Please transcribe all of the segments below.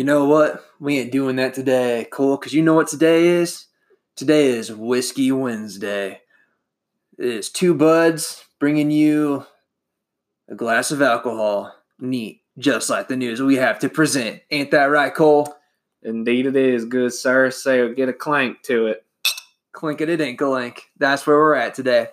You know what? We ain't doing that today, Cole, because you know what today is? Today is Whiskey Wednesday. It is two buds bringing you a glass of alcohol. Neat, just like the news we have to present. Ain't that right, Cole? Indeed, it is, good sir. So get a clank to it. Clink it, it ain't a link. That's where we're at today.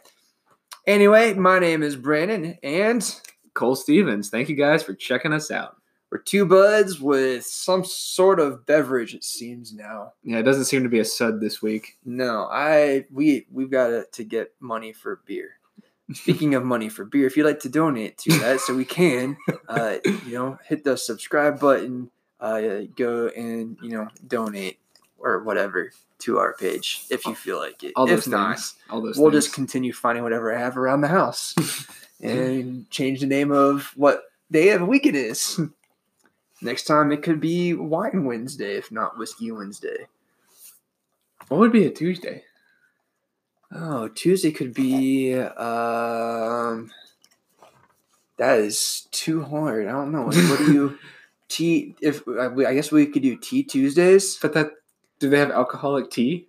Anyway, my name is Brandon, and Cole Stevens, thank you guys for checking us out. We're two buds with some sort of beverage. It seems now. Yeah, it doesn't seem to be a sud this week. No, I we we've got to, to get money for beer. Speaking of money for beer, if you'd like to donate to that, so we can, uh, you know, hit the subscribe button, uh, go and you know donate or whatever to our page if you feel like it. All if those not, things. All those we'll things. just continue finding whatever I have around the house and change the name of what day of the week it is. Next time it could be Wine Wednesday, if not Whiskey Wednesday. What would be a Tuesday? Oh, Tuesday could be. Um, that is too hard. I don't know. What, what do you tea? If I I guess we could do tea Tuesdays. But that do they have alcoholic tea?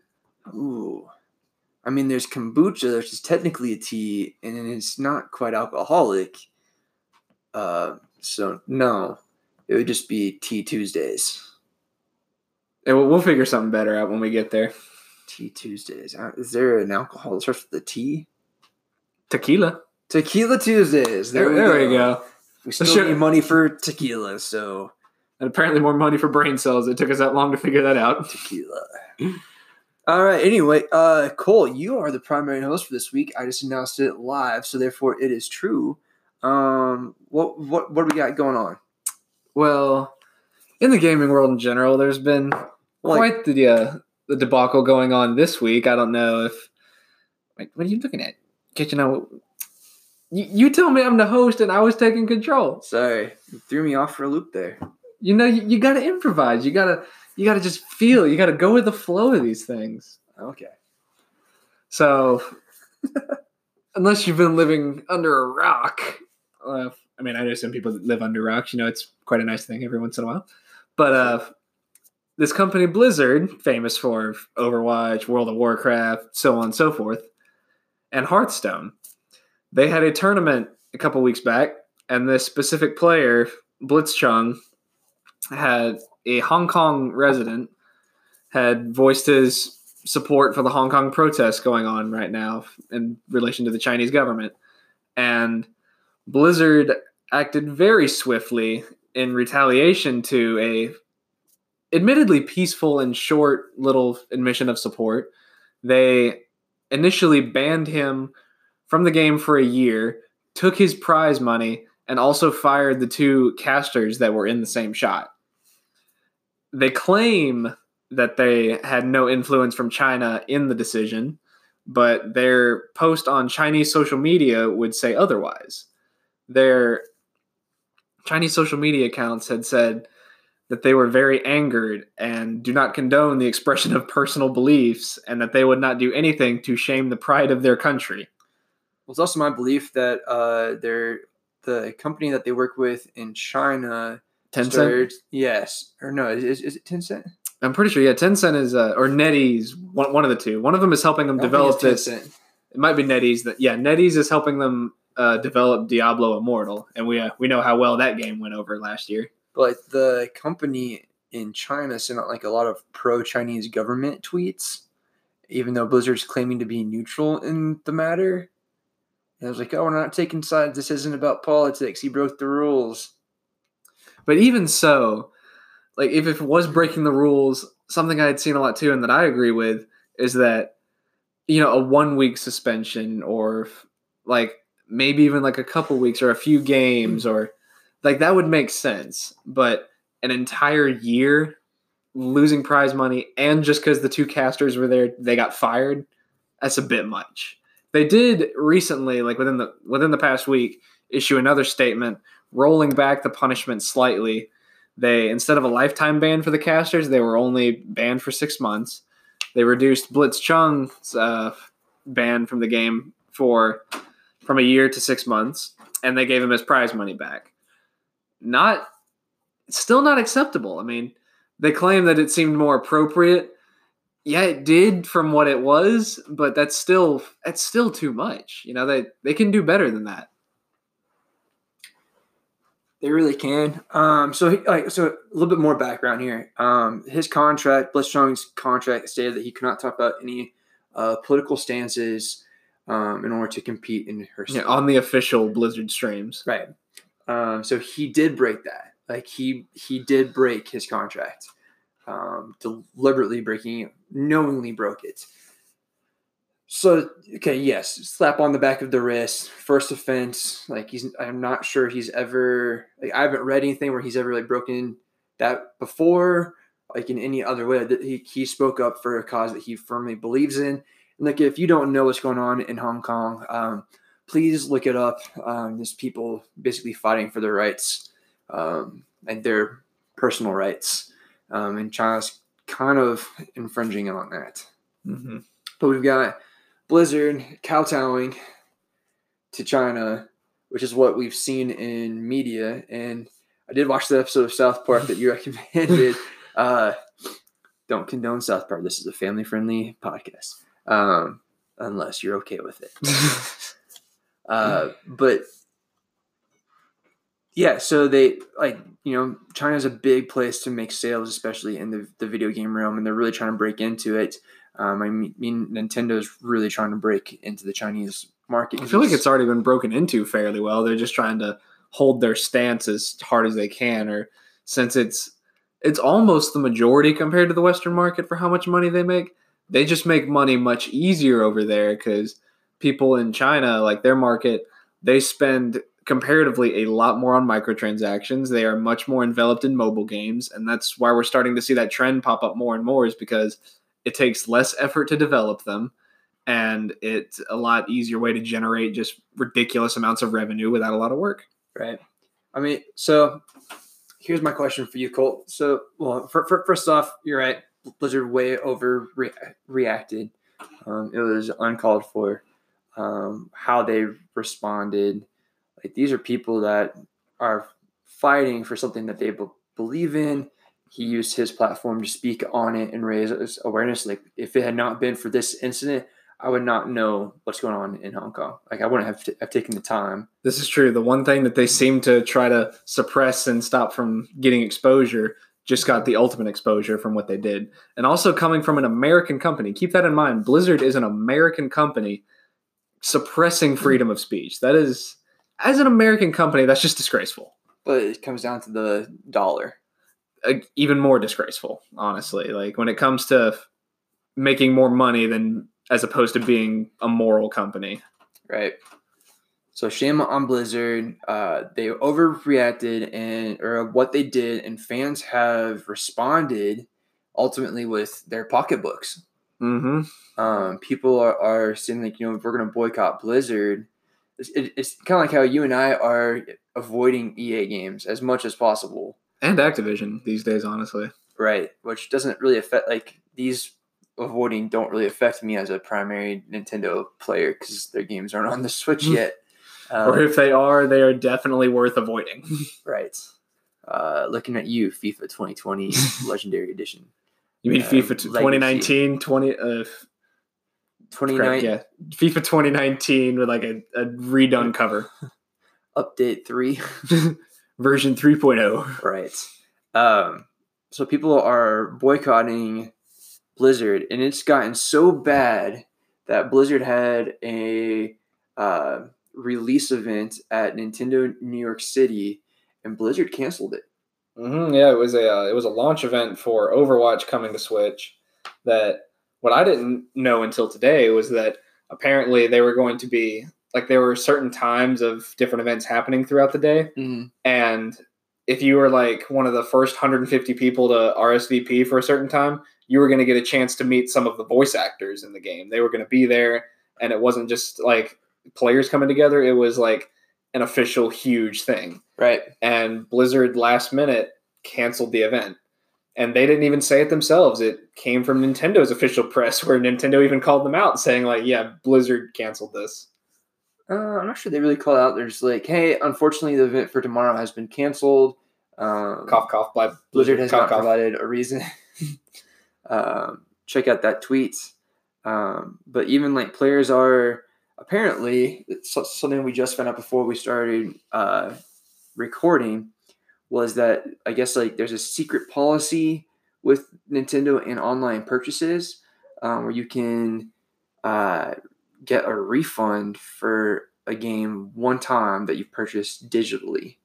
Ooh, I mean, there's kombucha, which is technically a tea, and it's not quite alcoholic. Uh, so no, it would just be tea Tuesdays. Yeah, we'll, we'll figure something better out when we get there. Tea Tuesdays. Uh, Is there an alcohol that starts with the T? Tequila. Tequila Tuesdays. There, There, we, there we go. go. We still Sure. need money for tequila, so And apparently more money for brain cells. It took us that long to figure that out. tequila. All right. Anyway, uh, Cole, you are the primary host for this week. I just announced it live, so therefore it is true. Um, what what what do we got going on? Well, in the gaming world in general, there's been Like- quite the uh, the debacle going on this week. I don't know if. Wait, what are you looking at? Catching out. You, you tell me I'm the host and I was taking control. Sorry, you threw me off for a loop there. You know, you, you got to improvise. You gotta you gotta just feel. You gotta go with the flow of these things. Okay. So, unless you've been living under a rock, uh, I mean, I know some people that live under rocks. You know, it's quite a nice thing every once in a while. But uh, this company, Blizzard, famous for Overwatch, World of Warcraft, so on and so forth, and Hearthstone, they had a tournament a couple weeks back, and this specific player, Blitzchung, had a Hong Kong resident had voiced his support for the Hong Kong protests going on right now in relation to the Chinese government. And Blizzard acted very swiftly in retaliation to a admittedly peaceful and short little admission of support. They initially banned him from the game for a year, took his prize money, and also fired the two casters that were in the same shot. They claim that they had no influence from China in the decision, but their post on Chinese social media would say otherwise. Their Chinese social media accounts had said that they were very angered and do not condone the expression of personal beliefs and that they would not do anything to shame the pride of their country. Well, it's also my belief that uh, they're the company that they work with in China. Tencent? started- yes, or no? Is, is it Tencent? I'm pretty sure, yeah, Tencent is, uh, or NetEase, one, one of the two. One of them is helping them develop this. Tencent. It might be NetEase that yeah, NetEase is helping them uh, develop Diablo Immortal, and we uh, we know how well that game went over last year. But the company in China sent out like a lot of pro-Chinese government tweets, even though Blizzard's claiming to be neutral in the matter. And I was like, "Oh, we're not taking sides. This isn't about politics. He broke the rules." But even so, like if it was breaking the rules, something I had seen a lot too, and that I agree with is that you know a one week suspension or like maybe even like a couple weeks or a few games or like that would make sense. But an entire year losing prize money and just because the two casters were there, they got fired. That's a bit much. They did recently, like within the within the past week, issue another statement rolling back the punishment slightly. They instead of a lifetime ban for the casters, they were only banned for six months. They reduced Blitzchung's uh, ban from the game for from a year to six months, and they gave him his prize money back. Not, still not acceptable. I mean, they claim that it seemed more appropriate. Yeah, it did from what it was, but that's still that's still too much. You know, they they can do better than that. They really can. Um, so, he, like, so a little bit more background here. Um, his contract, Blitzstrong's contract, stated that he could not talk about any uh, political stances um, in order to compete in her. Yeah, on the official Blizzard streams. Right. Um, so he did break that. Like he he did break his contract, um, deliberately breaking it, knowingly broke it. So okay, yes, slap on the back of the wrist, first offense. Like he's, I'm not sure he's ever. Like I haven't read anything where he's ever like broken that before. Like in any other way, that he he spoke up for a cause that he firmly believes in. And like if you don't know what's going on in Hong Kong, um, please look it up. Um, there's people basically fighting for their rights um, and their personal rights, um, and China's kind of infringing on that. Mm-hmm. But we've got Blizzard kowtowing to China, which is what we've seen in media. And I did watch the episode of South Park that you recommended. uh, don't condone South Park. This is a family friendly podcast, um, unless you're okay with it. uh, but yeah, so they like you know China's a big place to make sales, especially in the, the video game realm, and they're really trying to break into it. Um, I mean, Nintendo's really trying to break into the Chinese market. I feel like it's already been broken into fairly well. They're just trying to hold their stance as hard as they can, or since it's it's almost the majority compared to the Western market for how much money they make. They just make money much easier over there because people in China, like their market, they spend comparatively a lot more on microtransactions. They are much more enveloped in mobile games, and that's why we're starting to see that trend pop up more and more. Is because it takes less effort to develop them, and it's a lot easier way to generate just ridiculous amounts of revenue without a lot of work. Right. I mean, so here's my question for you, Colt. So, well, for, for, first off, you're right. Blizzard way overreacted. Um, it was uncalled for. Um, how they responded. Like these are people that are fighting for something that they be- believe in he used his platform to speak on it and raise awareness. Like if it had not been for this incident, I would not know what's going on in Hong Kong. Like I wouldn't have, t- have taken the time. This is true. The one thing that they seem to try to suppress and stop from getting exposure just got the ultimate exposure from what they did. And also coming from an American company. Keep that in mind. Blizzard is an American company suppressing freedom of speech. That is as an American company, that's just disgraceful. But it comes down to the dollar even more disgraceful, honestly. Like when it comes to making more money than as opposed to being a moral company. Right. So shame on Blizzard. Uh, they overreacted and or what they did, and fans have responded ultimately with their pocketbooks. Mm-hmm. Um, people are, are saying like, you know, if we're going to boycott Blizzard, it's, it, it's kind of like how you and I are avoiding EA games as much as possible and Activision these days, honestly. Right, which doesn't really affect like these avoiding don't really affect me as a primary Nintendo player because their games aren't on the Switch hmm. yet. Um, or if they are, they are definitely worth avoiding. right. Uh, looking at you, FIFA 2020 Legendary Edition. You mean uh, FIFA 2019, 20, uh, 29? Yeah, FIFA 2019 with like a, a redone cover. Update 3 version 3.0. Right. Um, so people are boycotting Blizzard, and it's gotten so bad that Blizzard had a uh, release event at Nintendo New York City, and Blizzard canceled it. Mm-hmm, yeah, it was a uh, it was a launch event for Overwatch coming to Switch. That what I didn't know until today was that apparently they were going to be like there were certain times of different events happening throughout the day mm-hmm. and if you were like one of the first 150 people to RSVP for a certain time, you were going to get a chance to meet some of the voice actors in the game. They were going to be there, and it wasn't just like players coming together, it was like an official huge thing. Right. And Blizzard last minute canceled the event. And they didn't even say it themselves. It came from Nintendo's official press where Nintendo even called them out saying like, "Yeah, Blizzard canceled this." Uh, I'm not sure they really called out. There's like, hey, unfortunately, the event for tomorrow has been canceled. Um, Cough cough. Blind Blizzard has cough, not cough. provided a reason. um, check out that tweet. Um, but even like players are apparently something we just found out before we started uh, recording was that I guess like there's a secret policy with Nintendo in online purchases um, where you can uh, get a refund for a game one time that you've purchased digitally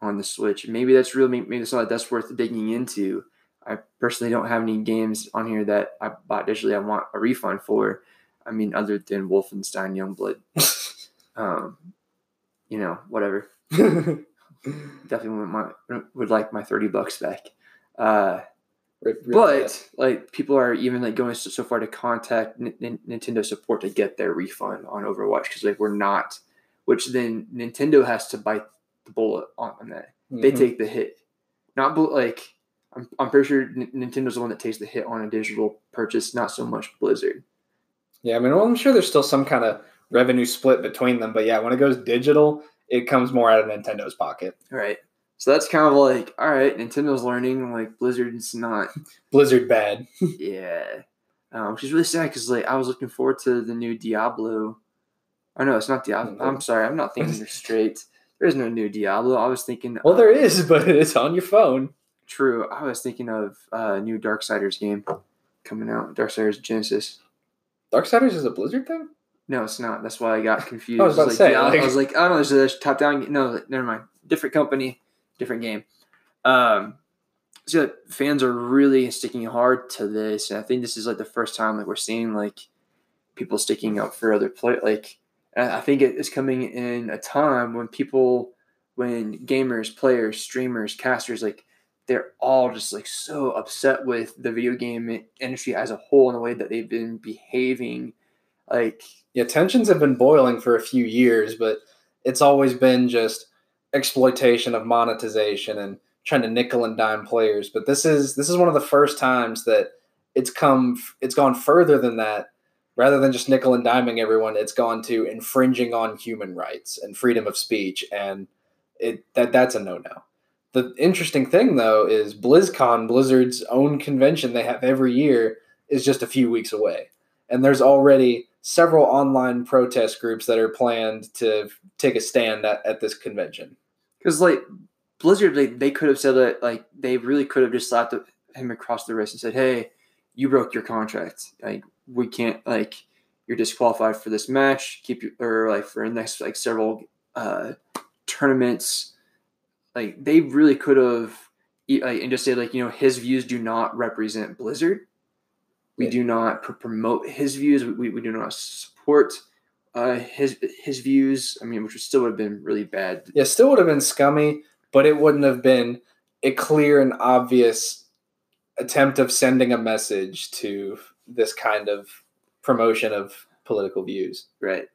on the Switch. Maybe that's real. Maybe it's not. That's worth digging into. I personally don't have any games on here that I bought digitally. I want a refund for. I mean, other than Wolfenstein Youngblood. Um, you know, whatever. Definitely want my would like my thirty bucks back. Uh, but like people are even like going so, so far to contact N- N- Nintendo support to get their refund on Overwatch because like we're not, which then Nintendo has to bite the bullet on, that. They Mhm. take the hit, not like I'm. I'm pretty sure N- Nintendo's the one that takes the hit on a digital purchase, not so much Blizzard. Yeah, I mean, well, I'm sure there's still some kind of revenue split between them, but yeah, when it goes digital, it comes more out of Nintendo's pocket. Right. So that's kind of like all right. Nintendo's learning. Like Blizzard's not. Blizzard bad. Yeah. Um, which is really sad because like I was looking forward to the new Diablo. Oh no, it's not Diablo. I'm sorry, I'm not thinking this straight. There is no new Diablo. I was thinking. Well, there is, but it's on your phone. True. I was thinking of uh, new Darksiders game coming out. Darksiders Genesis. Darksiders is a Blizzard thing. No, it's not. That's why I got confused. I was about to like, say, Diablo- like- I was like, oh no, there's a top down. No, never mind. Different company, different game. Um, so like, fans are really sticking hard to this, and I think this is like the first time like we're seeing like people sticking up for other play. Like, I think it is coming in a time when people, when gamers, players, streamers, casters, like they're all just like so upset with the video game industry as a whole and the way that they've been behaving. Like, Yeah, tensions have been boiling for a few years, but it's always been just exploitation of monetization and trying to nickel and dime players. But this is this is one of the first times that it's come it's gone further than that. Rather than just nickel and diming everyone, it's gone to infringing on human rights and freedom of speech, and it that that's a no no. The interesting thing though is BlizzCon, Blizzard's own convention they have every year, is just a few weeks away and there's already several online protest groups that are planned to take a stand at, at this convention. Because like Blizzard, they, they could have said that like they really could have just slapped him across the wrist and said, "Hey, you broke your contract. Like we can't like you're disqualified for this match. Keep your or like for the next like several uh, tournaments. Like they really could have like, and just say like you know his views do not represent Blizzard. We do not pr- promote his views. We, we do not support." Uh, his his views, I mean, which would still would have been really bad Yeah, still would have been scummy, but it wouldn't have been a clear and obvious attempt of sending a message to this kind of promotion of political views. Right.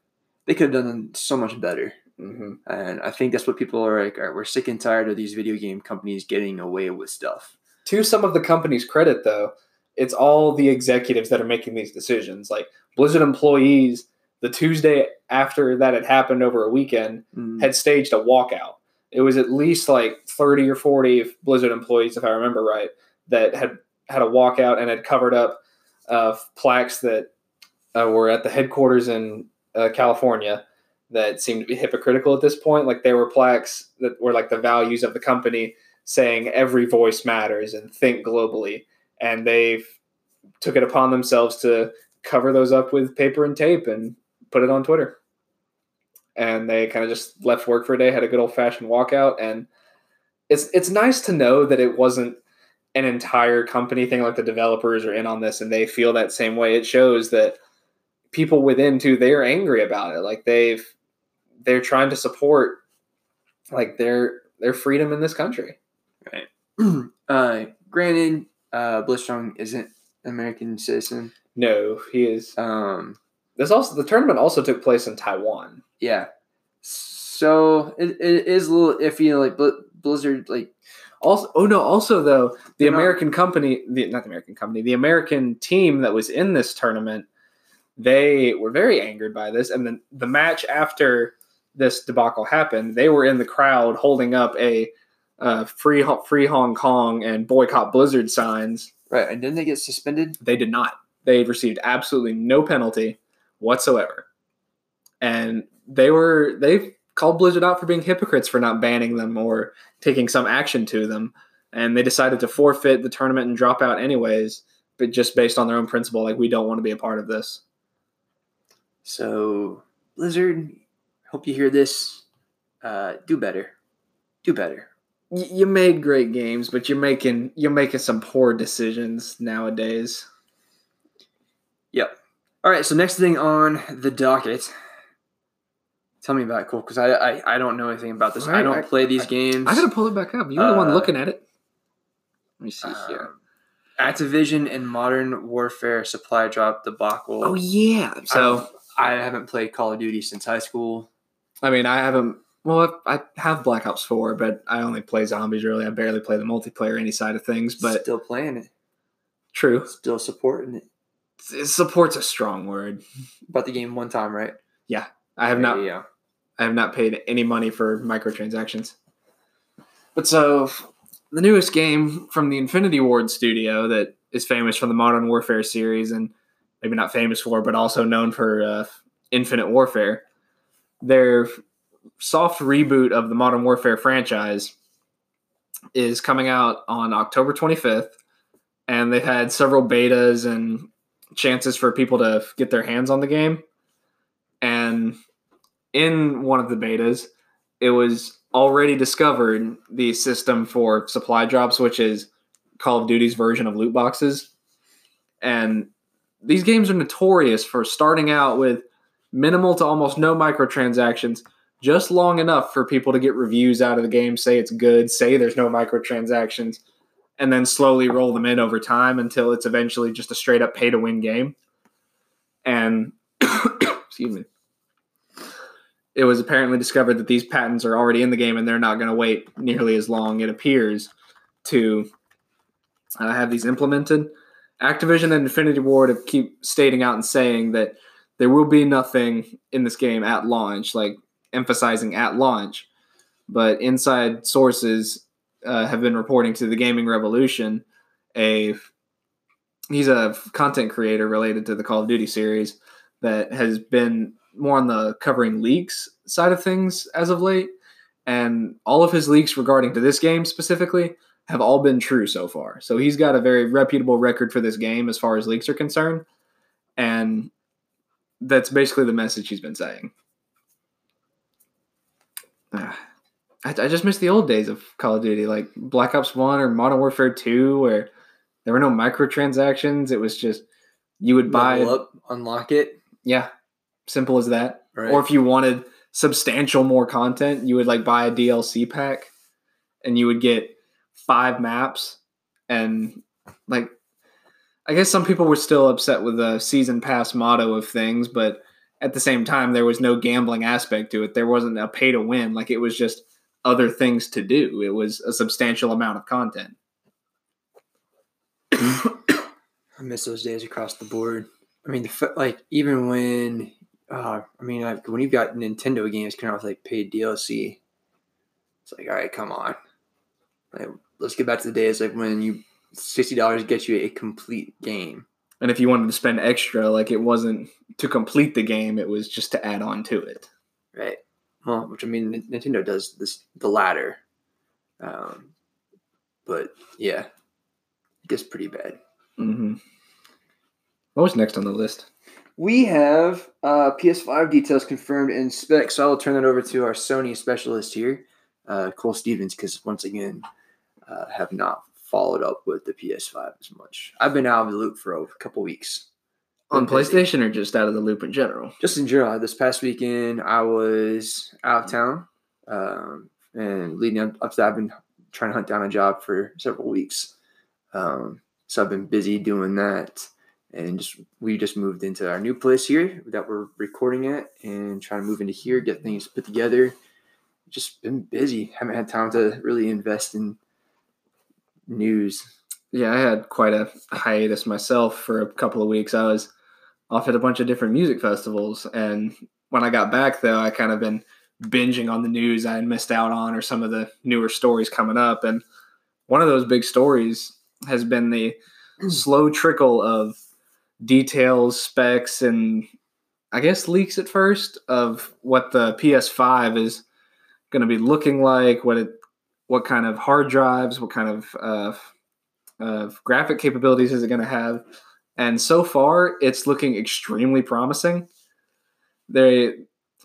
They could have done so much better. hmm And I think that's what people are like, all right, we're sick and tired of these video game companies getting away with stuff. To some of the company's credit, though, it's all the executives that are making these decisions. Like Blizzard employees, the Tuesday after that had happened over a weekend, Mm, had staged a walkout. It was at least like 30 or 40 Blizzard employees, if I remember right, that had had a walkout and had covered up uh, plaques that uh, were at the headquarters in uh, California that seemed to be hypocritical at this point. Like there were plaques that were like the values of the company saying every voice matters and think globally. And they took it upon themselves to cover those up with paper and tape and put it on Twitter and they kind of just left work for a day, had a good old fashioned walkout, and it's it's nice to know that it wasn't an entire company thing. Like the developers are in on this, and they feel that same way. It shows that people within too they're angry about it. Like they've they're trying to support like their their freedom in this country. Right. uh, granted, uh, Blitzstrong isn't American citizen. No, he is. Um, This also the tournament also took place in Taiwan. yeah. So it, it is a little iffy. Like Blizzard, like Also, oh no! Also, though, the They're not- American company, the not the American company, the American team that was in this tournament, they were very angered by this. And then the match after this debacle happened, they were in the crowd holding up a uh, free free Hong Kong and boycott Blizzard signs. Right, and didn't they get suspended? They did not. They received absolutely no penalty whatsoever, and they were they called Blizzard out for being hypocrites for not banning them or taking some action to them, and they decided to forfeit the tournament and drop out anyways, but just based on their own principle, like we don't want to be a part of this. So Blizzard, hope you hear this. Uh, do better. Do better. Y- You made great games, but you're making you're making some poor decisions nowadays. All right. So next thing on the docket. Tell me about it, Cole, because I, I I don't know anything about this. I don't I- play these games. I gotta pull it back up. You're the one Uh, looking at it. Let me see Um, here. Activision and Modern Warfare supply drop debacle. Oh yeah. So I haven't played Call of Duty since high school. I mean, I haven't. Well, I have Black Ops Four, but I only play zombies. Really, I barely play the multiplayer any side of things. But still playing it, true, still supporting it. It support's a strong word. Bought the game one time, right? Yeah, I have not. Yeah. I have not paid any money for microtransactions. But so the newest game from the Infinity Ward studio that is famous for the Modern Warfare series and maybe not famous for, but also known for uh, Infinite Warfare. Their soft reboot of the Modern Warfare franchise is coming out on October 25th, and they've had several betas and chances for people to get their hands on the game. And in one of the betas, it was already discovered the system for supply drops, which is Call of Duty's version of loot boxes. And these games are notorious for starting out with minimal to almost no microtransactions, just long enough for people to get reviews out of the game, say it's good, say there's no microtransactions, and then slowly roll them in over time until it's eventually just a straight up pay to win game. And excuse me it was apparently discovered that these patents are already in the game and they're not going to wait nearly as long, it appears, to uh, have these implemented. Activision and Infinity Ward have keep stating out and saying that there will be nothing in this game at launch, like emphasizing at launch. But inside sources uh, have been reporting to the Gaming Revolution, a he's a content creator related to the Call of Duty series that has been more on the covering leaks side of things as of late, and all of his leaks regarding to this game specifically have all been true so far. So he's got a very reputable record for this game as far as leaks are concerned, and that's basically the message he's been saying. Ah, I, I just miss the old days of Call of Duty, like Black Ops One or Modern Warfare Two, where there were no microtransactions. It was just you would buy, Level up, unlock it. yeah, simple as that. Right. Or if you wanted substantial more content, you would like buy a DLC pack and you would get five maps and like I guess some people were still upset with the season pass motto of things, but at the same time there was no gambling aspect to it. There wasn't a pay to win, like it was just other things to do. It was a substantial amount of content. I miss those days across the board. I mean, the like even when, uh, I mean, like, when you've got Nintendo games coming out with like paid DLC, it's like, all right, come on, like, let's get back to the days like when you sixty dollars gets you a complete game. And if you wanted to spend extra, like it wasn't to complete the game, it was just to add on to it. Right. Well, which I mean, Nintendo does this the latter. Um, but yeah, it gets pretty bad. Mm-hmm. What was next on the list? We have uh, PS5 details confirmed in specs, so I will turn that over to our Sony specialist here, uh, Cole Stevens, because once again, uh, have not followed up with the PS5 as much. I've been out of the loop for a couple weeks. On. PlayStation or just out of the loop in general? Just in general, this past weekend I was out of town, um, and leading up up to that, I've been trying to hunt down a job for several weeks. Um, so I've been busy doing that, and just we just moved into our new place here that we're recording at, and trying to move into here, get things put together. Just been busy. Haven't had time to really invest in news. Yeah, I had quite a hiatus myself for a couple of weeks. I was off at a bunch of different music festivals, and when I got back, though, I kind of been binging on the news I had missed out on or some of the newer stories coming up. And one of those big stories has been the slow trickle of details, specs, and I guess leaks at first of what the PS5 is going to be looking like, what it, what kind of hard drives, what kind of uh, of graphic capabilities is it going to have, and so far it's looking extremely promising. They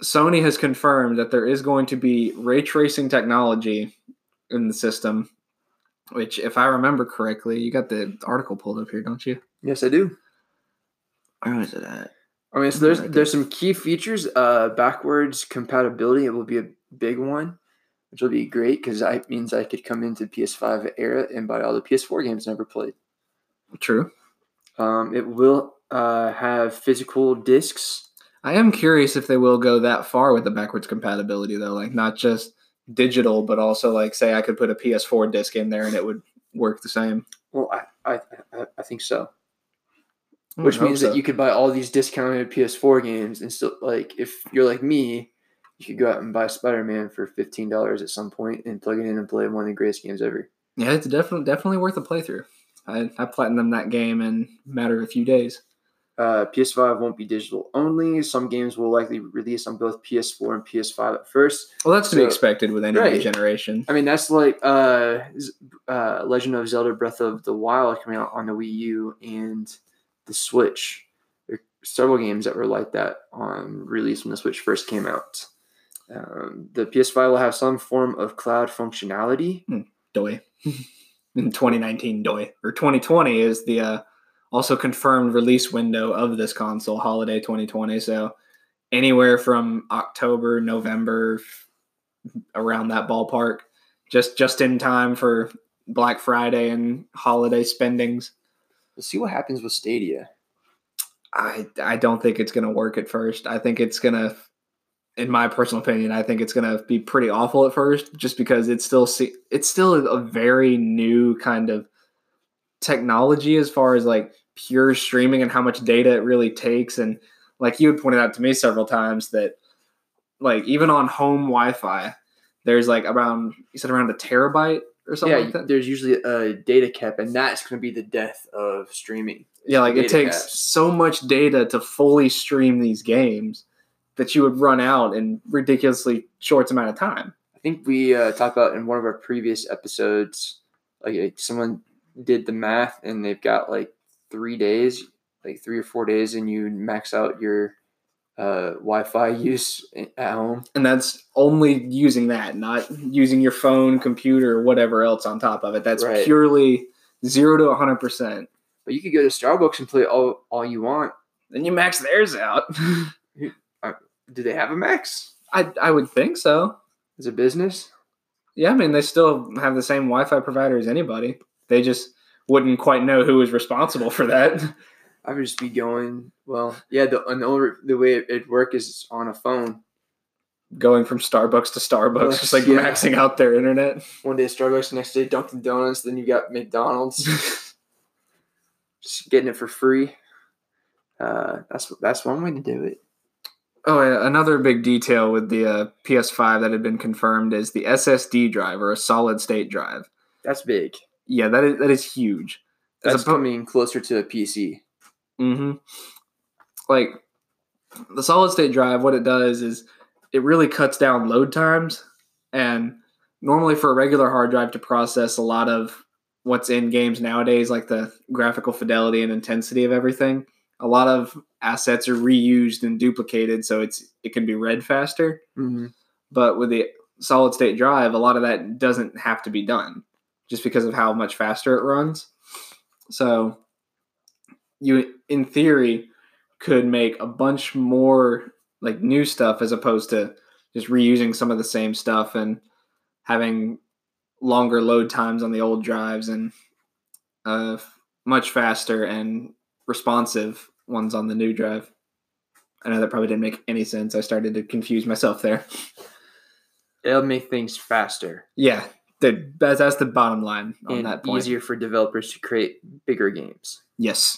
Sony has confirmed that there is going to be ray tracing technology in the system, which, if I remember correctly, you got the article pulled up here, don't you? Yes, I do. Where is it at? I mean, so there's there's some key features. Uh, backwards compatibility it will be a big one, which will be great because that means I could come into PS5 era and buy all the PS4 games I never played. True. Um, it will uh, have physical discs. I am curious if they will go that far with the backwards compatibility, though. Like not just digital, but also like say I could put a PS4 disc in there and it would work the same. Well, I I, I, I think so. I Which means so. that you could buy all these discounted PS4 games and still like if you're like me, you could go out and buy Spider Man for fifteen dollars at some point and plug it in and play one of the greatest games ever. Yeah, it's definitely definitely worth a playthrough. I I platinumed that game in a matter of a few days. Uh, PS5 won't be digital only. Some games will likely release on both PS4 and PS5 at first. Well, that's to be expected with any new Right. generation. I mean, that's like uh, uh, Legend of Zelda: Breath of the Wild coming out on the Wii U and the Switch. There are several games that were like that on release when the Switch first came out. Um, the PS5 will have some form of cloud functionality. Doi. in 2019 Doi or 2020 is the uh, also confirmed release window of this console, holiday 2020. So anywhere from October, November, around that ballpark, just just in time for Black Friday and holiday spendings. We'll see what happens with Stadia. I I don't think it's going to work at first. I think it's going to in my personal opinion, I think it's going to be pretty awful at first just because it's still se- it's still a very new kind of technology as far as like pure streaming and how much data it really takes and like you had pointed out to me several times that like even on home Wi-Fi there's like around you said around a terabyte or something yeah, like that. there's usually a data cap, and that's going to be the death of streaming. Yeah, like it takes caps. so much data to fully stream these games that you would run out in ridiculously short amount of time. I think we uh, talked about in one of our previous episodes, like, someone did the math and they've got like three days, like three or four days, and you max out your uh, Wi-Fi use at home. And that's only using that, not using your phone, computer, whatever else on top of it. That's Right. purely zero to hundred percent. But you could go to Starbucks and play all all you want. Then you max theirs out. Do they have a max I I would think so. as a business? Yeah, I mean they still have the same Wi-Fi provider as anybody. They just wouldn't quite know who was responsible for that. I would just be going. Well, yeah. The and the, only, the way it, it'd work is on a phone. Going from Starbucks to Starbucks, just like Yeah. maxing out their internet. One day Starbucks, next day Dunkin' Donuts, then you got McDonald's. just getting it for free. Uh, that's that's one way to do it. Oh, yeah. Another big detail with the uh, PS5 that had been confirmed is the SSD drive or a solid state drive. That's big. Yeah, that is that is huge. As That's oppo- coming closer to a PC. Mm-hmm. Like the solid state drive, what it does is it really cuts down load times. And normally, for a regular hard drive to process a lot of what's in games nowadays, like the graphical fidelity and intensity of everything, a lot of assets are reused and duplicated, so it's it can be read faster. Mm-hmm. But with the solid state drive, a lot of that doesn't have to be done just because of how much faster it runs. So you in theory could make a bunch more like new stuff as opposed to just reusing some of the same stuff and having longer load times on the old drives and uh, much faster and responsive ones on the new drive. I know that probably didn't make any sense. I started to confuse myself there. It'll make things faster Yeah, the, that's, that's the bottom line on and that point. easier for developers to create bigger games. Yes.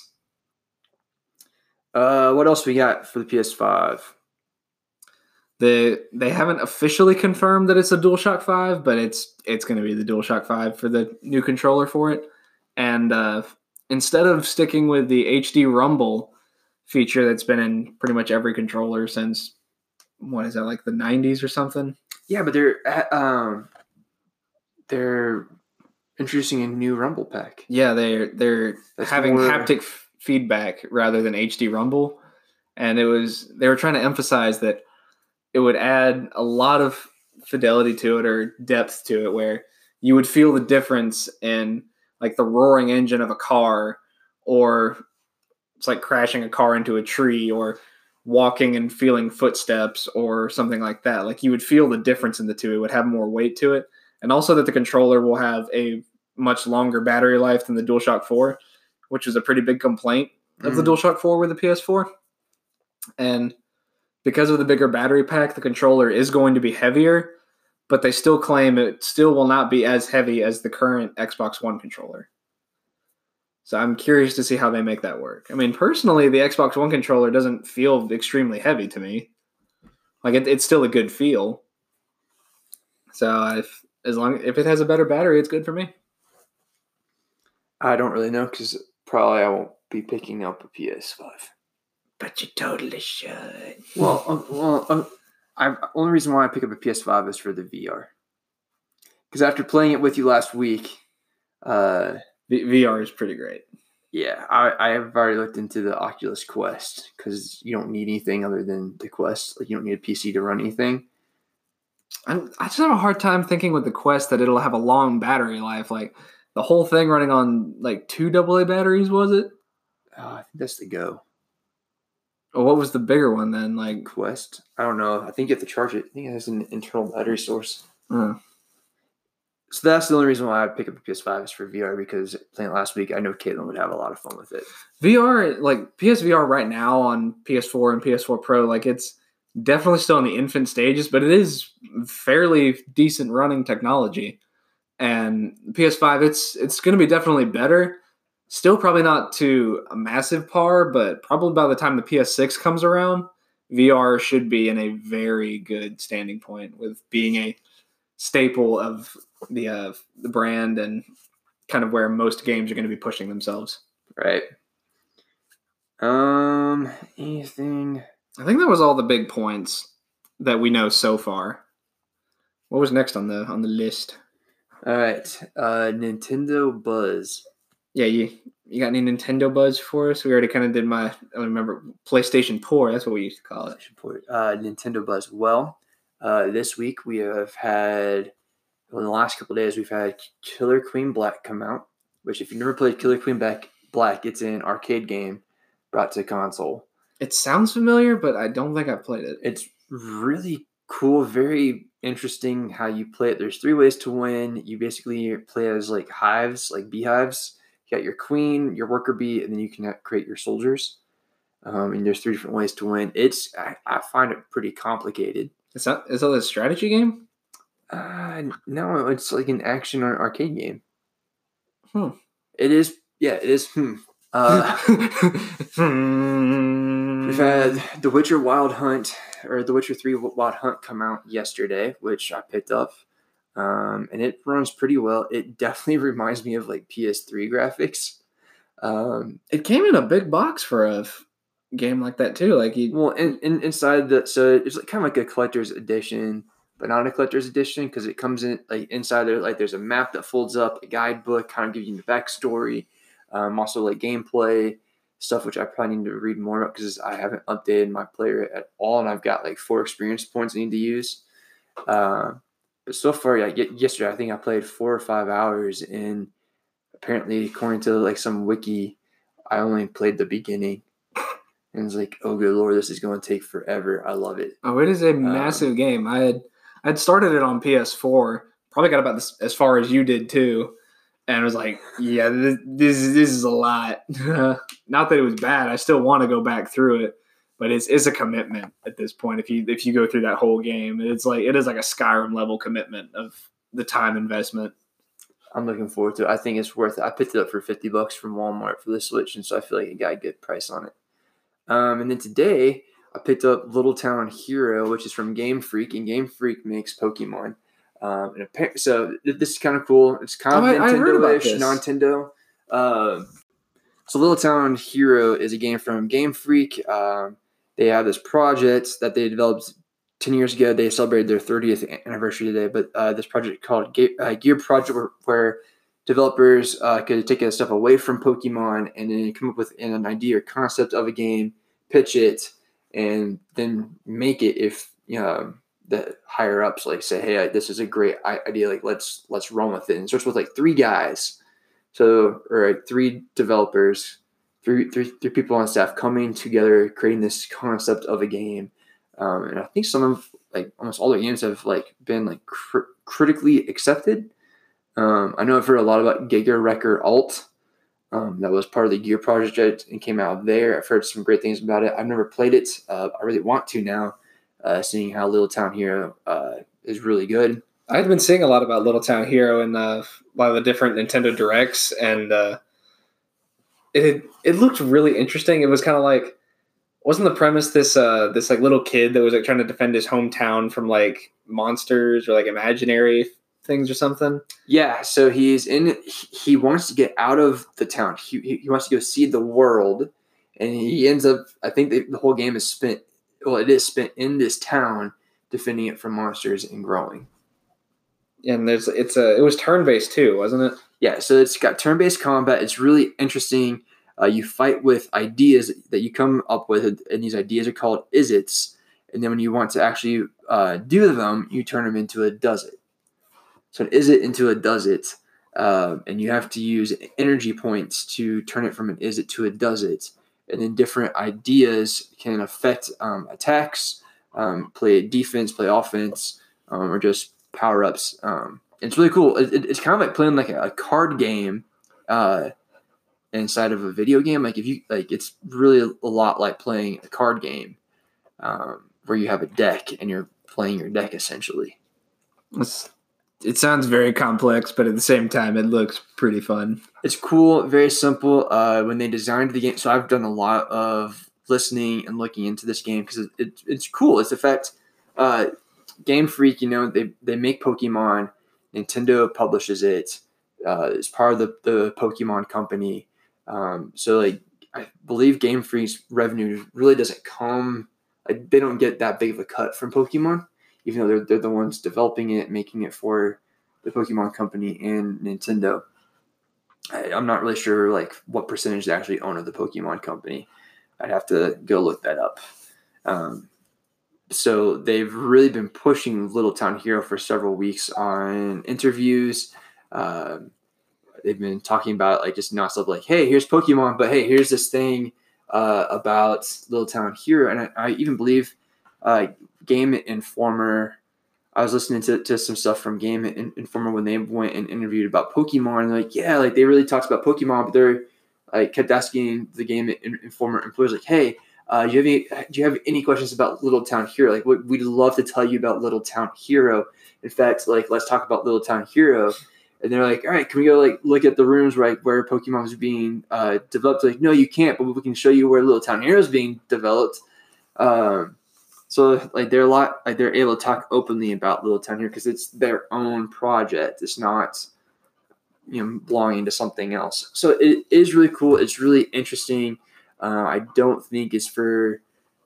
Uh, what else we got for the PS5? The they haven't officially confirmed that it's a DualShock Five, but it's it's going to be the DualShock Five for the new controller for it. And uh, instead of sticking with the HD Rumble feature that's been in pretty much every controller since what is that like the 90s or something? Yeah, but they're uh, um they're introducing a new Rumble pack. Yeah, they're they're That's having more- haptic f- feedback rather than HD Rumble, and it was they were trying to emphasize that it would add a lot of fidelity to it or depth to it, where you would feel the difference in like the roaring engine of a car, or it's like crashing a car into a tree, or walking and feeling footsteps, or something like that. Like you would feel the difference in the two. It would have more weight to it, and also that the controller will have a much longer battery life than the DualShock 4, which was a pretty big complaint of the Mhm. DualShock 4 with the PS4. And because of the bigger battery pack, the controller is going to be heavier, but they still claim it still will not be as heavy as the current Xbox One controller. So I'm curious to see how they make that work. I mean, personally, the Xbox One controller doesn't feel extremely heavy to me. Like it, it's still a good feel. So if as long if it has a better battery, it's good for me. I don't really know because probably I won't be picking up a PS5. But you totally should. Well, uh, well, uh, I only reason why I pick up a PS5 is for the VR. Because after playing it with you last week, uh, V- VR is pretty great. yeah, I, I have already looked into the Oculus Quest because you don't need anything other than the Quest. Like you don't need a PC to run anything. I'm, I just have a hard time thinking with the Quest that it'll have a long battery life. Like the whole thing running on like two AA batteries, was it? Oh, I think that's the Go Or what was the bigger one then? Like, Quest. I don't know. I think you have to charge it. I think it has an internal battery source. uh, So that's the only reason why I pick up a PS5 is for VR because playing last week, I know Caitlin would have a lot of fun with it. VR, like PSVR right now on PS4 and PS4 Pro, like it's definitely still in the infant stages, but it is fairly decent running technology. And PS5, it's it's going to be definitely better. Still, probably not to a massive par, but probably by the time the PS6 comes around, VR should be in a very good standing point with being a staple of the uh, the brand and kind of where most games are going to be pushing themselves. Right. Um, anything? I think that was all the big points that we know so far. What was next on the on the list? All right. Uh, Nintendo Buzz. Yeah, you you got any Nintendo buzz for us? We already kind of did my I remember PlayStation Poor. That's what we used to call it. Uh, Nintendo Buzz. Well, uh, this week we have had, in the last couple days, we've had Killer Queen Black come out. Which, if you've never played Killer Queen Black, Black, it's an arcade game brought to console. It sounds familiar, but I don't think I've played it. It's really cool, very interesting how you play it. There's three ways to win. You basically play as like hives, like beehives. You got your queen, your worker bee, and then you can create your soldiers. Um, and there's three different ways to win. It's I, I find it pretty complicated. Is that is that a strategy game? Uh, no, it's like an action or arcade game. Hmm. It is, yeah, it is. Hmm. Uh. We've had The Witcher Wild Hunt or The Witcher 3 Wild Hunt come out yesterday, which I picked up. Um, and it runs pretty well. It definitely reminds me of like PS3 graphics. Um, it came in a big box for a f- game like that too. Like you, well, in, in, inside the so it's like kind of like a collector's edition, but not a collector's edition because it comes in like inside there. Like there's a map that folds up, a guidebook, kind of giving you the backstory, um, also like gameplay stuff, which I probably need to read more about because I haven't updated my player at all, and I've got like four experience points I need to use. Uh, but so far, yesterday I think I played four or five hours, and apparently, according to like some wiki, I only played the beginning. And it's like, oh good lord, this is going to take forever. I love it. oh, it is a massive game. I had I'd started it on PS4. Probably got about this as far as you did too, and I was like, yeah, this this, is- this is a lot. Not that it was bad. I still want to go back through it, but it's it's a commitment at this point. If you if you go through that whole game, it's like it is like a Skyrim level commitment of the time investment. I'm looking forward to it. I think it's worth it. I picked it up for 50 bucks from Walmart for the Switch, and so I feel like I got a good price on it. Um, and then today, I picked up Little Town Hero, which is from Game Freak, and Game Freak makes Pokemon. Um, and appa- so th- this is kind of cool. It's kind Oh, of I Nintendo-ish, non-Nintendo. Uh, so Little Town Hero is a game from Game Freak. Um, they have this project that they developed 10 years ago. They celebrated their 30th anniversary today, but uh, this project called Ge- uh, Gear Project, where, where developers uh, could take a step away from Pokemon and then come up with an idea or concept of a game, pitch it, and then make it if you know, the higher ups like say, "Hey, this is a great idea. Like let's let's run with it." And it starts with like three guys, so or like three developers, three three three people on staff coming together, creating this concept of a game. Um, and I think some of like almost all the games have like been like cr- critically accepted. Um, I know I've heard a lot about Giga Wrecker Alt. Um, that was part of the Gear project and came out there. I've heard some great things about it. I've never played it. Uh, I really want to now, uh, seeing how Little Town Hero uh, is really good. I've been seeing a lot about Little Town Hero in uh, a lot of the different Nintendo directs, and uh, it it looked really interesting. It was kind of like wasn't the premise this uh, this like little kid that was like trying to defend his hometown from like monsters or like imaginary things or something? Yeah, so he's in. he- wants to get out of the town. He, he wants to go see the world, and he ends up. I think the, the whole game is spent. Well, it is spent in this town, defending it from monsters and growing. And there's it's a it was turn based too, wasn't it? Yeah, so it's got turn-based combat. It's really interesting. Uh, you fight with ideas that you come up with, and these ideas are called Izzits. And then when you want to actually uh, do them, you turn them into a Dazzit. So an Izzit into a Dazzit, uh, and you have to use energy points to turn it from an Izzit to a Dazzit. And then different ideas can affect um, attacks, um, play defense, play offense, um, or just power ups. Um, it's really cool. It, it- it's kind of like playing like a, a card game uh, inside of a video game. Like if you like, it's really a lot like playing a card game um, where you have a deck and you're playing your deck essentially. It sounds very complex, but at the same time, it looks pretty fun. It's cool, very simple. Uh, when they designed the game, so I've done a lot of listening and looking into this game because it, it, it's cool. It's the fact, uh, Game Freak, you know, they they make Pokemon. Nintendo publishes it. Uh, it's part of the the Pokemon company. Um, so like, I believe Game Freak's revenue really doesn't come. Like, they don't get that big of a cut from Pokemon, even though they're they're the ones developing it, making it for the Pokemon company and Nintendo. I, I'm not really sure like what percentage they actually own of the Pokemon company. I'd have to go look that up. Um, so they've really been pushing Little Town Hero for several weeks on interviews. Um, they've been talking about like just not nonstop, like, hey, here's Pokemon, but hey, here's this thing uh, about Little Town Hero, and I, I even believe uh, Game Informer. I was listening to, to some stuff from Game Informer when they went and interviewed about Pokemon, and they're like, yeah, like they really talked about Pokemon, but they're like kept asking the Game Informer employees, like, hey, uh, do you have any? Do you have any questions about Little Town Hero? Like, we'd love to tell you about Little Town Hero. In fact, like, let's talk about Little Town Hero. And they're like, all right, can we go like look at the rooms right where Pokemon is being uh, developed? Like, no, you can't, but we can show you where Little Town Hero is being developed. Um, so like they're a lot like they're able to talk openly about Little Town Hero because it's their own project. It's not you know belonging to something else. So it is really cool. It's really interesting. Uh, I don't think it's for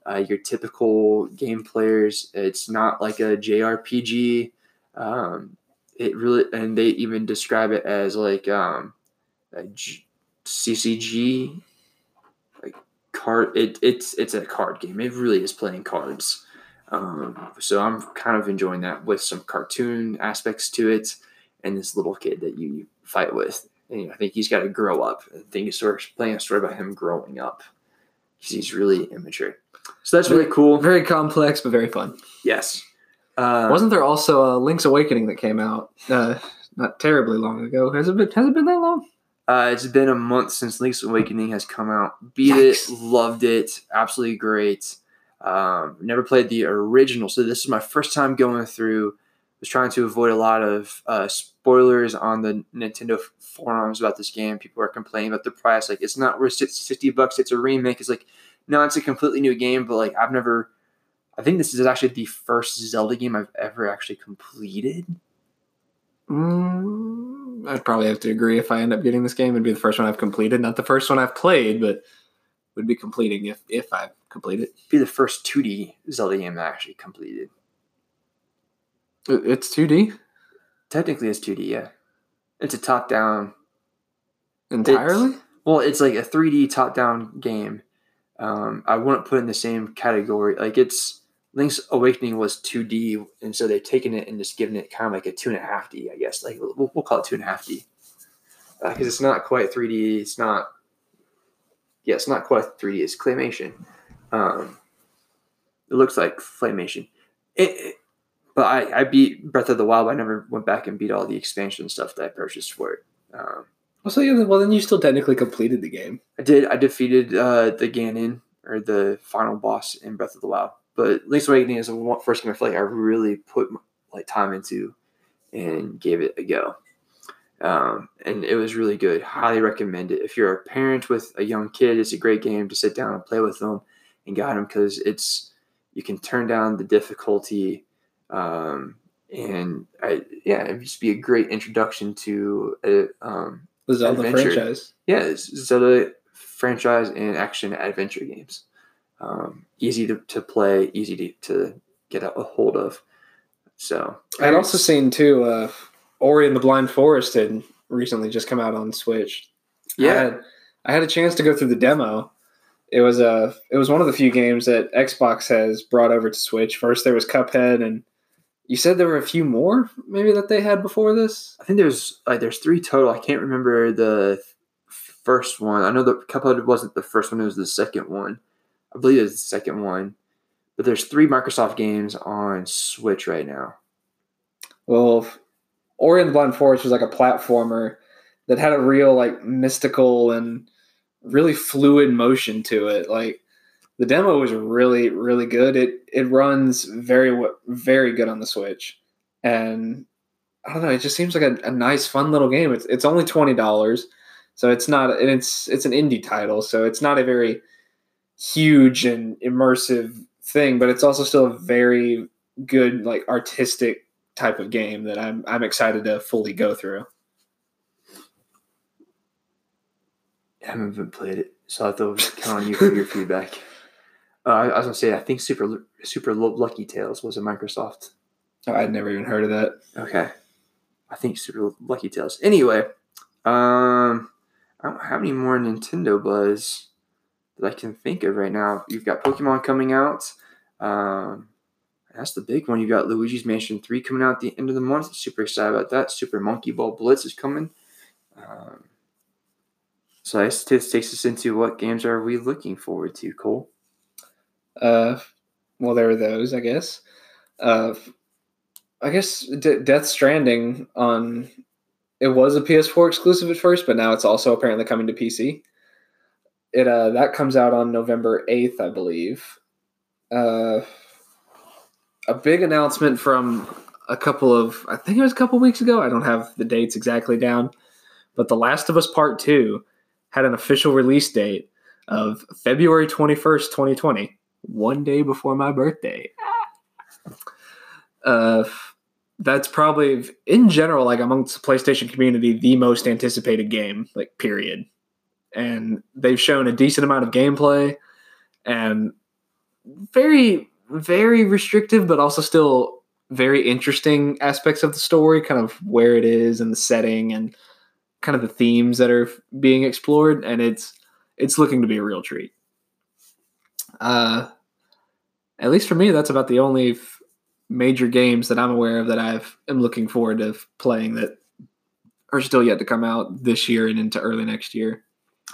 uh, your typical game players. It's not like a JRPG. Um, it really and they even describe it as like um, a G- CCG card. It, it's it's a card game. It really is playing cards. Um, so I'm kind of enjoying that with some cartoon aspects to it, and this little kid that you fight with. And I think he's got to grow up. I think it's sort of playing a story about him growing up because he's really immature. So that's really cool. Very complex, but very fun. Yes. Uh, Wasn't there also a Link's Awakening that came out uh, not terribly long ago? Has it been? Has it been that long? Uh, it's been a month since Link's Awakening has come out. Beat Yikes. it, loved it, absolutely great. Um, never played the original, so this is my first time going through. Was trying to avoid a lot of uh, spoilers on the Nintendo forums about this game. People are complaining about the price, like it's not worth six- sixty bucks. It's a remake. It's like, no, it's a completely new game, but like I've never. I think this is actually the first Zelda game I've ever actually completed. Mm, I'd probably have to agree if I end up getting this game. It'd be the first one I've completed, not the first one I've played, but would be completing if if I complete it. Be the first 2D Zelda game I actually completed. It's 2D Technically, it's 2D. Yeah, it's a top-down. entirely. Well, it's like a 3D top-down game. Um, I wouldn't put in the same category. Like it's Link's Awakening was 2D, and so they've taken it and just given it kind of like a two and a half D, I guess. Like we'll, we'll call it two and a half D because it's not quite 3D. It's not. Yeah, it's not quite 3D. It's claymation. Um, it looks like claymation. It, it- but I, I beat Breath of the Wild. but I never went back and beat all the expansion stuff that I purchased for it. Um, Well, so yeah, well then you still technically completed the game. I did. I defeated uh, the Ganon or the final boss in Breath of the Wild. But Link's Awakening is the first game I feel like I really put like time into and gave it a go. Um, and it was really good. Highly recommend it. If you're a parent with a young kid, it's a great game to sit down and play with them and guide them because it's you can turn down the difficulty. Um, and I, yeah, it'd just be a great introduction to a, um, The Zelda Adventure. franchise. yeah, it's Zelda franchise and action adventure games. Um, easy to, to play, easy to, to get a, a hold of. So I'd also seen too. Uh, Ori and the Blind Forest had recently just come out on Switch. I yeah, had, I had a chance to go through the demo. It was a it was one of the few games that Xbox has brought over to Switch. First there was Cuphead, and you said there were a few more maybe that they had before this. I think there's like there's three total. I can't remember the first one. I know the Cuphead wasn't the first one; it was the second one. I believe it was the second one. But there's three Microsoft games on Switch right now. Well, Ori the Blind Forest was like a platformer that had a real like mystical and really fluid motion to it. Like the demo was really really good. It it runs very very good on the Switch, and I don't know. It just seems like a, a nice fun little game. It's it's only twenty dollars, so it's not and it's it's an indie title, so it's not a very huge and immersive thing, but it's also still a very good like artistic type of game that I'm I'm excited to fully go through. I haven't even played it, so I have to count on you for your feedback. Uh, I I was gonna say I think Super Super Lucky's Tale was a Microsoft Oh, I'd never even heard of that. Okay. I think Super Lucky's Tale. Anyway, um, I don't have any more Nintendo buzz that I can think of right now. You've got Pokemon coming out. Um, that's the big one. You've got Luigi's Mansion 3 coming out at the end of the month. Super excited about that. Super Monkey Ball Blitz is coming. Um, so this takes us into what games are we looking forward to, Cole? Uh, well, there are those, I guess. Uh, I guess D- Death Stranding on it was a PS4 exclusive at first, but now it's also apparently coming to PC. It uh that comes out on November eighth, I believe. Uh, a big announcement from a couple of I think it was a couple weeks ago. I don't have the dates exactly down, but The Last of Us Part Two had an official release date of February twenty first, twenty twenty one day before my birthday. Uh, that's probably in general, like amongst the PlayStation community, the most anticipated game, like period. And they've shown a decent amount of gameplay and very, very restrictive, but also still very interesting aspects of the story, kind of where it is and the setting and kind of the themes that are being explored. And it's it's looking to be a real treat. Uh, at least for me, that's about the only f- major games that I'm aware of that I've am looking forward to playing that are still yet to come out this year and into early next year.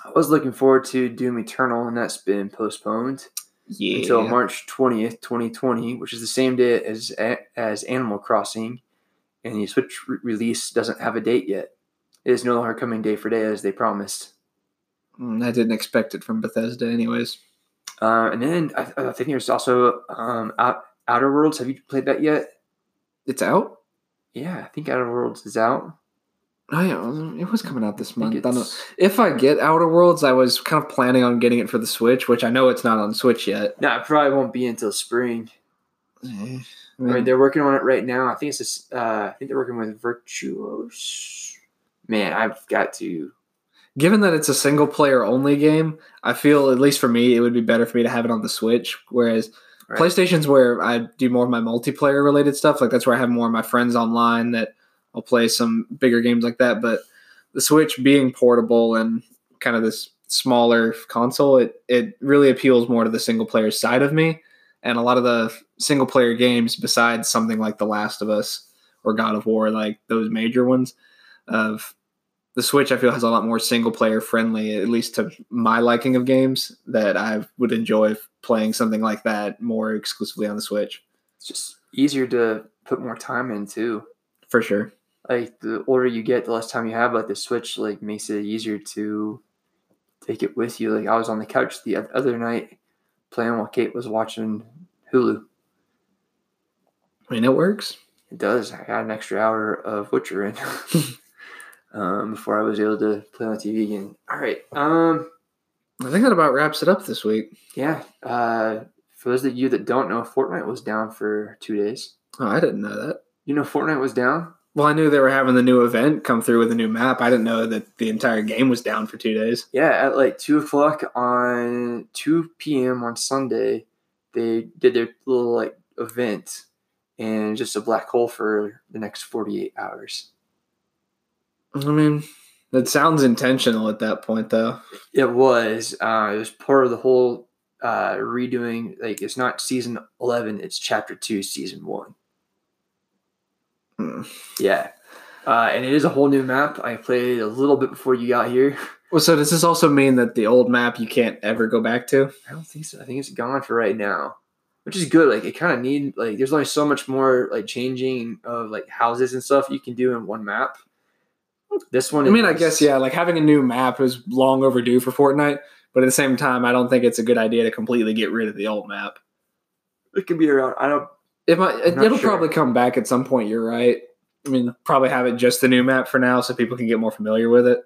I was looking forward to Doom Eternal, and that's been postponed. Yeah. until March 20th, 2020, which is the same day as as Animal Crossing, and the Switch re- release doesn't have a date yet. It is no longer coming day for day as they promised. Mm, I didn't expect it from Bethesda, anyways. Uh, and then I, I think there's also um, Out, Outer Worlds. Have you played that yet? It's out. Yeah, I think Outer Worlds is out. Oh yeah, it was coming out this month. I don't know. If I get Outer Worlds, I was kind of planning on getting it for the Switch, which I know it's not on Switch yet. No, it probably won't be until spring. Eh, I mean, they're working on it right now. I think it's uh, I think they're working with Virtuos. Man, I've got to. given that it's a single player only game, I feel at least for me, it would be better for me to have it on the Switch. Whereas Right. PlayStation's where I do more of my multiplayer related stuff. Like that's where I have more of my friends online that I'll play some bigger games like that. But the Switch being portable and kind of this smaller console, it it really appeals more to the single player side of me. And a lot of the single player games, besides something like The Last of Us or God of War, like those major ones, of the Switch, I feel has a lot more single player friendly, at least to my liking of games. That I would enjoy playing something like that more exclusively on the Switch, It's just easier to put more time into. for sure. Like the older you get, the less time you have. Like the Switch, like makes it easier to take it with you. Like I was on the couch the other night playing while Kate was watching Hulu. I mean, it works. It does. I got an extra hour of Witcher in um, before I was able to play on TV again. All right. Um. I think that about wraps it up this week. Yeah. Uh. For those of you that don't know, Fortnite was down for two days. Oh, I didn't know that. You know, Fortnite was down. Well, I knew they were having the new event come through with a new map. I didn't know that the entire game was down for two days. Yeah, at like two o'clock on two p.m. on Sunday, they did their little like event, and just a black hole for the next forty-eight hours. I mean, that sounds intentional at that point, though. It was. Uh, it was part of the whole uh, redoing. Like it's not season eleven; it's chapter two, season one. Hmm. Yeah, uh, and it is a whole new map. I played a little bit before you got here. Well, so does this also mean that the old map you can't ever go back to? I don't think so. I think it's gone for right now, which is good. Like it kind of need like there's only so much more like changing of like houses and stuff you can do in one map. This one, I mean, I guess yeah, like having a new map is long overdue for Fortnite, but at the same time, I don't think it's a good idea to completely get rid of the old map. it could be around. I don't. It might, not it'll sure. probably come back at some point. You're right. I mean, probably have it just the new map for now, so people can get more familiar with it.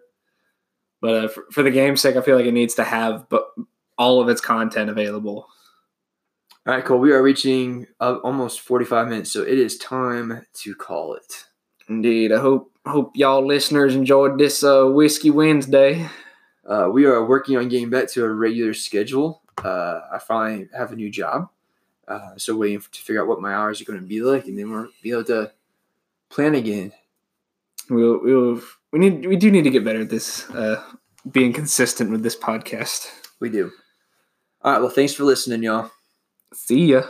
But uh, for, for the game's sake, I feel like it needs to have but all of its content available. All right, cool. We are reaching uh, almost 45 minutes, so it is time to call it. Indeed, I hope hope y'all listeners enjoyed this uh, whiskey Wednesday. Uh, we are working on getting back to a regular schedule. Uh, I finally have a new job, uh, so waiting to figure out what my hours are going to be like, and then we'll be able to plan again. We'll, we'll we need we do need to get better at this, uh, being consistent with this podcast. We do. All right. Well, thanks for listening, y'all. See ya.